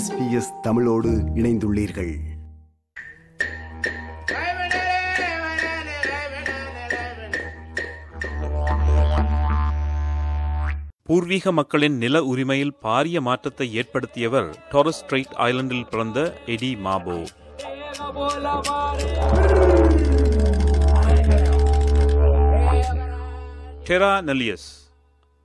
SBS தமிழோடு இணைந்துள்ளீர்கள். பூர்வீக மக்களின் நில உரிமையில் பாரிய மாற்றத்தை ஏற்படுத்தியவர் டொரஸ் ஸ்ட்ரைட் ஐலண்டில் பிறந்த எடி மாபோ. டெரா நெலியஸ்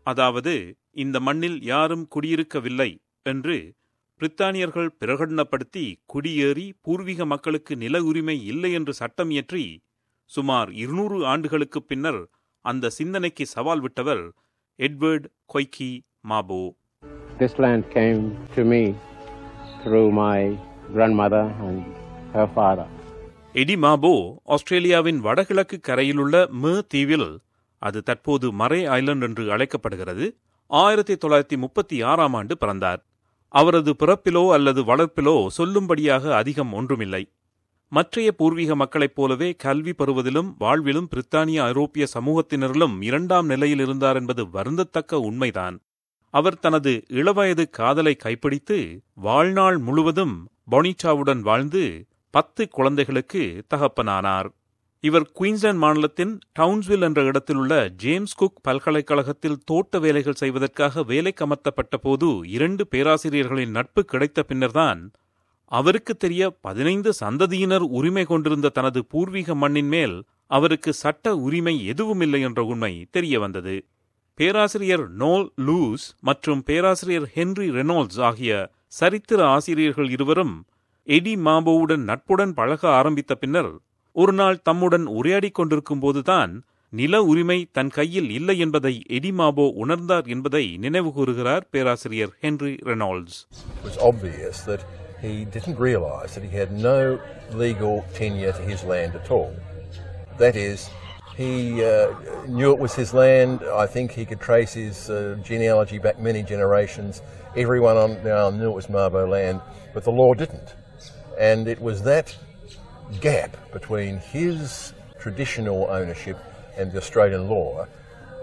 அதாவது இந்த மண்ணில் யாரும் குடியிருக்கவில்லை என்று பிரித்தானியர்கள் பிரகடனப்படுத்தி குடியேறி பூர்வீக மக்களுக்கு நில உரிமை இல்லை என்று சட்டம் இயற்றி சுமார் இருநூறு ஆண்டுகளுக்குப் பின்னர் அந்த சிந்தனைக்கு சவால் விட்டவர் Edward Koiki Mabo. This land came to me through my grandmother and her father. Eddie Mabo ஆஸ்திரேலியாவின் வடகிழக்கு கரையிலுள்ள மே தீவில் அது தற்போது மரே ஐலண்ட் என்று அழைக்கப்படுகிறது. ஆயிரத்தி தொள்ளாயிரத்தி முப்பத்தி ஆறாம் ஆண்டு பிறந்தார். அவரது பிறப்பிலோ அல்லது வளர்ப்பிலோ சொல்லும்படியாக அதிகம் ஒன்றுமில்லை. மற்றைய பூர்வீக மக்களைப் போலவே கல்வி பெறுவதிலும் வாழ்விலும் பிரித்தானிய ஐரோப்பிய சமூகத்தினரிலும் இரண்டாம் நிலையில் இருந்தார் என்பது வருந்தத்தக்க உண்மைதான். அவர் தனது இளவயது காதலை கைப்பிடித்து வாழ்நாள் முழுவதும் பொனிட்டாவுடன் வாழ்ந்து பத்து குழந்தைகளுக்கு தகப்பனானார். இவர் குயின்ஸ்லாந்து மாநிலத்தின் டவுன்ஸ்வில் என்ற இடத்திலுள்ள ஜேம்ஸ் குக் பல்கலைக்கழகத்தில் தோட்ட வேலைகள் செய்வதற்காக வேலை அமர்த்தப்பட்ட போது இரண்டு பேராசிரியர்களின் நட்பு கிடைத்த பின்னர்தான் அவருக்கு தெரிய பதினைந்து சந்ததியினர் உரிமை கொண்டிருந்த தனது பூர்வீக மண்ணின் மேல் அவருக்கு சட்ட உரிமை எதுவுமில்லை என்ற உண்மை தெரிய வந்தது பேராசிரியர் நோல் லூஸ் மற்றும் பேராசிரியர் ஹென்றி ரெனால்ட்ஸ் ஆகிய சரித்திர ஆசிரியர்கள் இருவரும் எடி மாபோவுடன் நட்புடன் பழக ஆரம்பித்த பின்னர் ஒரு நாள் தம்முடன் உரையாடிக் கொண்டிருக்கும் போதுதான் நில உரிமை தன் கையில் இல்லை என்பதை எடி மாபோ உணர்ந்தார் என்பதை நினைவு கூறுகிறார் பேராசிரியர் Henry Reynolds he didn't realise that he had no legal tenure to his land at all. That is, he uh, knew it was his land. I think he could trace his uh, genealogy back many generations. Everyone on the island knew it was Mabo land, but the law didn't. And it was that gap between his traditional ownership and the Australian law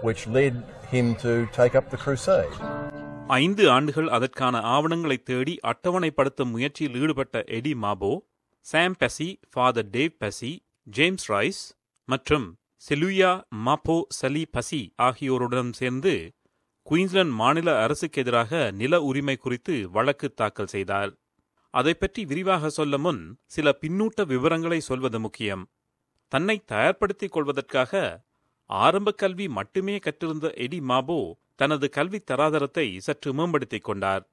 which led him to take up the crusade. ஐந்து ஆண்டுகள் அதற்கான ஆவணங்களை தேடி அட்டவணைப்படுத்தும் முயற்சியில் ஈடுபட்ட Eddie Mabo Sam Passi father Dave Passi James Rice மற்றும் Celuia Ma Po சலி பசி ஆகியோருடன் சேர்ந்து குயின்ஸ்லாந்து மாநில அரசுக்கு எதிராக நில உரிமை குறித்து வழக்கு தாக்கல் செய்தார் அதை பற்றி விரிவாக சொல்ல முன் சில பின்னூட்ட விவரங்களை சொல்வது முக்கியம். தன்னை தயார்படுத்திக் கொள்வதற்காக ஆரம்ப கல்வி மட்டுமே கற்றிருந்த எடி மாபோ தனது கல்வி தராதரத்தை சற்று மேம்படுத்திக் கொண்டார்.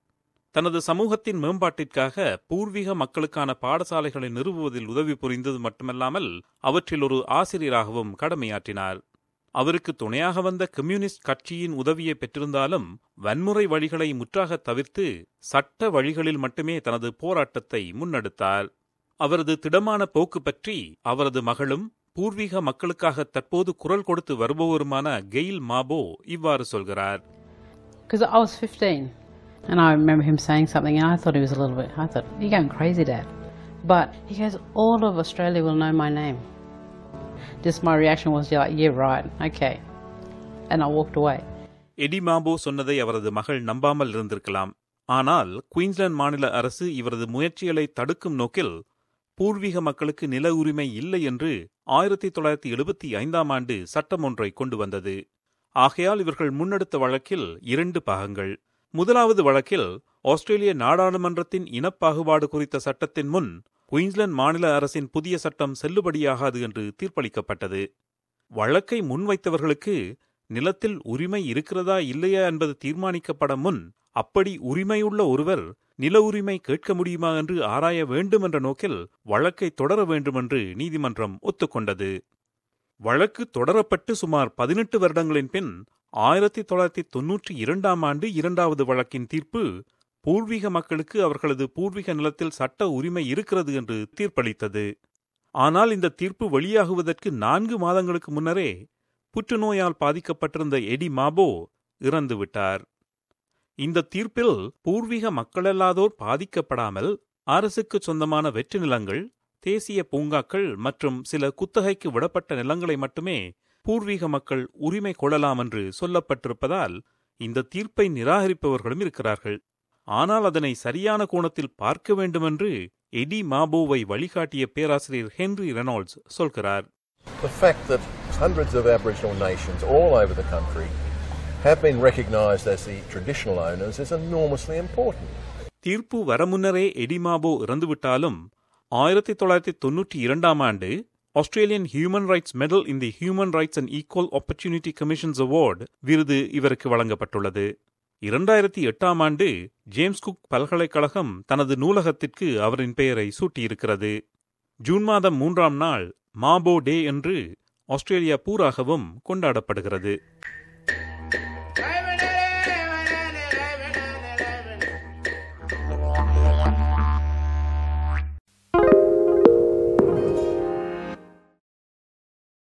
தனது சமூகத்தின் மேம்பாட்டிற்காக பூர்வீக மக்களுக்கான பாடசாலைகளை நிறுவுவதில் உதவி புரிந்தது மட்டுமல்லாமல் அவற்றில் ஒரு ஆசிரியராகவும் கடமையாற்றினார். அவருக்கு துணையாக வந்த கம்யூனிஸ்ட் கட்சியின் உதவியை பெற்றிருந்தாலும் வன்முறை வழிகளை முற்றாக தவிர்த்து சட்ட வழிகளில் மட்டுமே தனது போராட்டத்தை முன்னெடுத்தார் அவரது திடமான போக்கு பற்றி அவரது மகளும் பூர்வீக மக்களுக்காக தற்போது குரல் கொடுத்து வருபவருமான கெயில் மாபோ இவ்வாறு சொல்கிறார் Because I was 15 and I remember him saying something and I thought he was a little bit, I thought, you're going crazy, Dad. But he goes, all of Australia will know my name. Just my reaction was like, yeah, right, okay. And I walked away. Eddie Mabo சொன்னதை அவரது மகள் நம்பாமல் இருந்திருக்கலாம் ஆனால் Queensland மாநில அரசு இவரது முயற்சிகளை தடுக்கும் நோக்கில் பூர்வீக மக்களுக்கு நில உரிமை இல்லை என்று ஆயிரத்தி தொள்ளாயிரத்தி எழுபத்தி ஐந்தாம் ஆண்டு சட்டம் ஒன்றை கொண்டு வந்தது ஆகையால் இவர்கள் முன்னெடுத்த வழக்கில் இரண்டு பாகங்கள் முதலாவது வழக்கில் ஆஸ்திரேலிய நாடாளுமன்றத்தின் இனப்பாகுபாடு குறித்த சட்டத்தின் முன் குயின்ஸ்லாந்து மாநில அரசின் புதிய சட்டம் செல்லுபடியாகாது என்று தீர்ப்பளிக்கப்பட்டது. வழக்கை முன்வைத்தவர்களுக்கு நிலத்தில் உரிமை இருக்கிறதா இல்லையா என்பது தீர்மானிக்கப்பட முன் அப்படி உரிமையுள்ள ஒருவர் நில உரிமை கேட்க முடியுமா என்று ஆராய வேண்டும் என்ற நோக்கில் வழக்கை தொடர வேண்டுமென்று நீதிமன்றம் ஒத்துக்கொண்டது. வழக்கு தொடரப்பட்டு சுமார் பதினெட்டு வருடங்களின் பின் ஆயிரத்தி தொள்ளாயிரத்தி தொன்னூற்றி இரண்டாம் ஆண்டு இரண்டாவது வழக்கின் தீர்ப்பு பூர்வீக மக்களுக்கு அவர்களது பூர்வீக நிலத்தில் சட்ட உரிமை இருக்கிறது என்று தீர்ப்பளித்தது. ஆனால் இந்த தீர்ப்பு வெளியாகுவதற்கு நான்கு மாதங்களுக்கு முன்னரே புற்றுநோயால் பாதிக்கப்பட்டிருந்த எடி மாபோ இறந்துவிட்டார் இந்த தீர்ப்பில் பூர்வீக மக்களல்லாதோர் பாதிக்கப்படாமல் அரசுக்கு சொந்தமான வெற்றி நிலங்கள் தேசிய பூங்காக்கள் மற்றும் சில குத்தகைக்கு விடப்பட்ட நிலங்களை மட்டுமே பூர்வீக மக்கள் உரிமை கொள்ளலாம் என்று சொல்லப்பட்டிருப்பதால் இந்த தீர்ப்பை நிராகரிப்பவர்களும் இருக்கிறார்கள். ஆனால் அதனை சரியான கோணத்தில் பார்க்க வேண்டுமென்று எடி மாபோவை வழிகாட்டிய பேராசிரியர் ஹென்றி ரெனால்ட்ஸ் சொல்கிறார் The fact that hundreds of Aboriginal nations all over the country have been recognised as the traditional owners is enormously important. தீர்ப்பு வர முன்னரே எடிமாபோ இறந்துவிட்டாலும் ஆயிரத்தி தொள்ளாயிரத்தி தொன்னூற்றி இரண்டாம் ஆண்டு Australian human rights medal in the human rights and equal opportunity commissions award விருது இவருக்கு வழங்கப்பட்டுள்ளது இரண்டாயிரத்தி எட்டாம் ஆண்டு ஜேம்ஸ் குக் பல்கலைக்கழகம் தனது நூலகத்திற்கு அவரின் பெயரை சூட்டியிருக்கிறது. ஜூன் மாதம் மூன்றாம் நாள் மாபோ டே என்று ஆஸ்திரேலியா பூராகவும் கொண்டாடப்படுகிறது.